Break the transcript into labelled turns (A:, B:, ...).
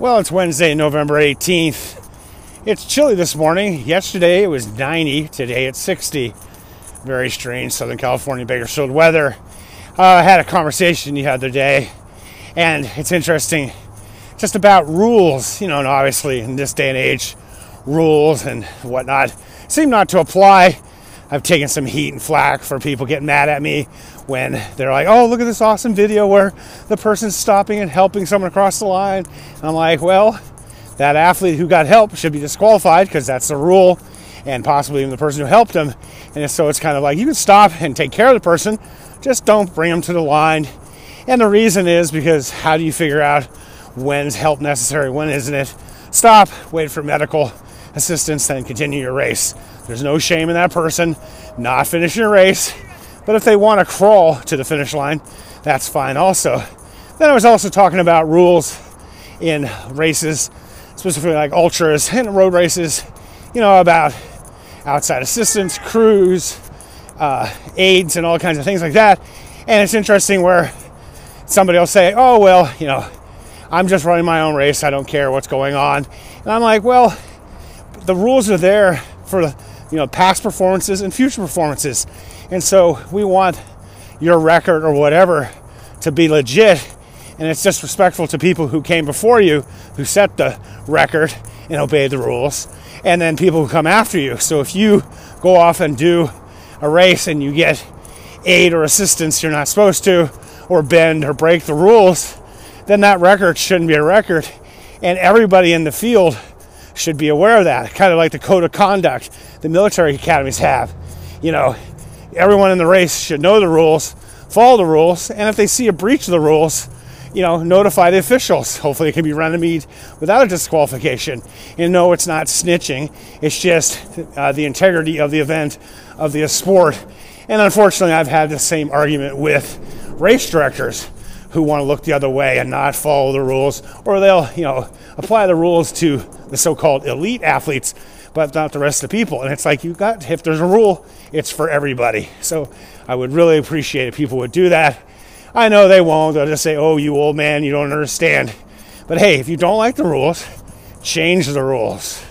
A: Well, it's Wednesday, November 18th. It's chilly this morning. Yesterday it was 90, today it's 60. Very strange Southern California Bakersfield weather. Uh, I had a conversation the other day, and it's interesting just about rules, you know, and obviously in this day and age, rules and whatnot seem not to apply. I've taken some heat and flack for people getting mad at me when they're like, oh, look at this awesome video where the person's stopping and helping someone across the line. And I'm like, well, that athlete who got help should be disqualified because that's the rule, and possibly even the person who helped him. And so it's kind of like you can stop and take care of the person, just don't bring them to the line. And the reason is because how do you figure out when's help necessary, when isn't it? Stop, wait for medical assistance, then continue your race. There's no shame in that person not finishing a race but if they want to crawl to the finish line, that's fine also. Then I was also talking about rules in races, specifically like ultras and road races, you know, about outside assistance, crews, uh, aids, and all kinds of things like that. And it's interesting where somebody will say, oh, well, you know, I'm just running my own race. I don't care what's going on. And I'm like, well, the rules are there for, you know, past performances and future performances. And so we want your record or whatever to be legit. And it's disrespectful to people who came before you, who set the record and obeyed the rules, and then people who come after you. So if you go off and do a race and you get aid or assistance you're not supposed to, or bend or break the rules, then that record shouldn't be a record. And everybody in the field should be aware of that. Kind of like the code of conduct the military academies have. You know, everyone in the race should know the rules, follow the rules, and if they see a breach of the rules, you know, notify the officials. Hopefully, it can be remedied without a disqualification. And no, it's not snitching. It's just uh, the integrity of the event, of the sport. And unfortunately, I've had the same argument with race directors who want to look the other way and not follow the rules, or they'll, you know, apply the rules to the so-called elite athletes but not the rest of the people. And it's like you got if there's a rule, it's for everybody. So I would really appreciate if people would do that. I know they won't. They'll just say, "Oh, you old man, you don't understand." But hey, if you don't like the rules, change the rules.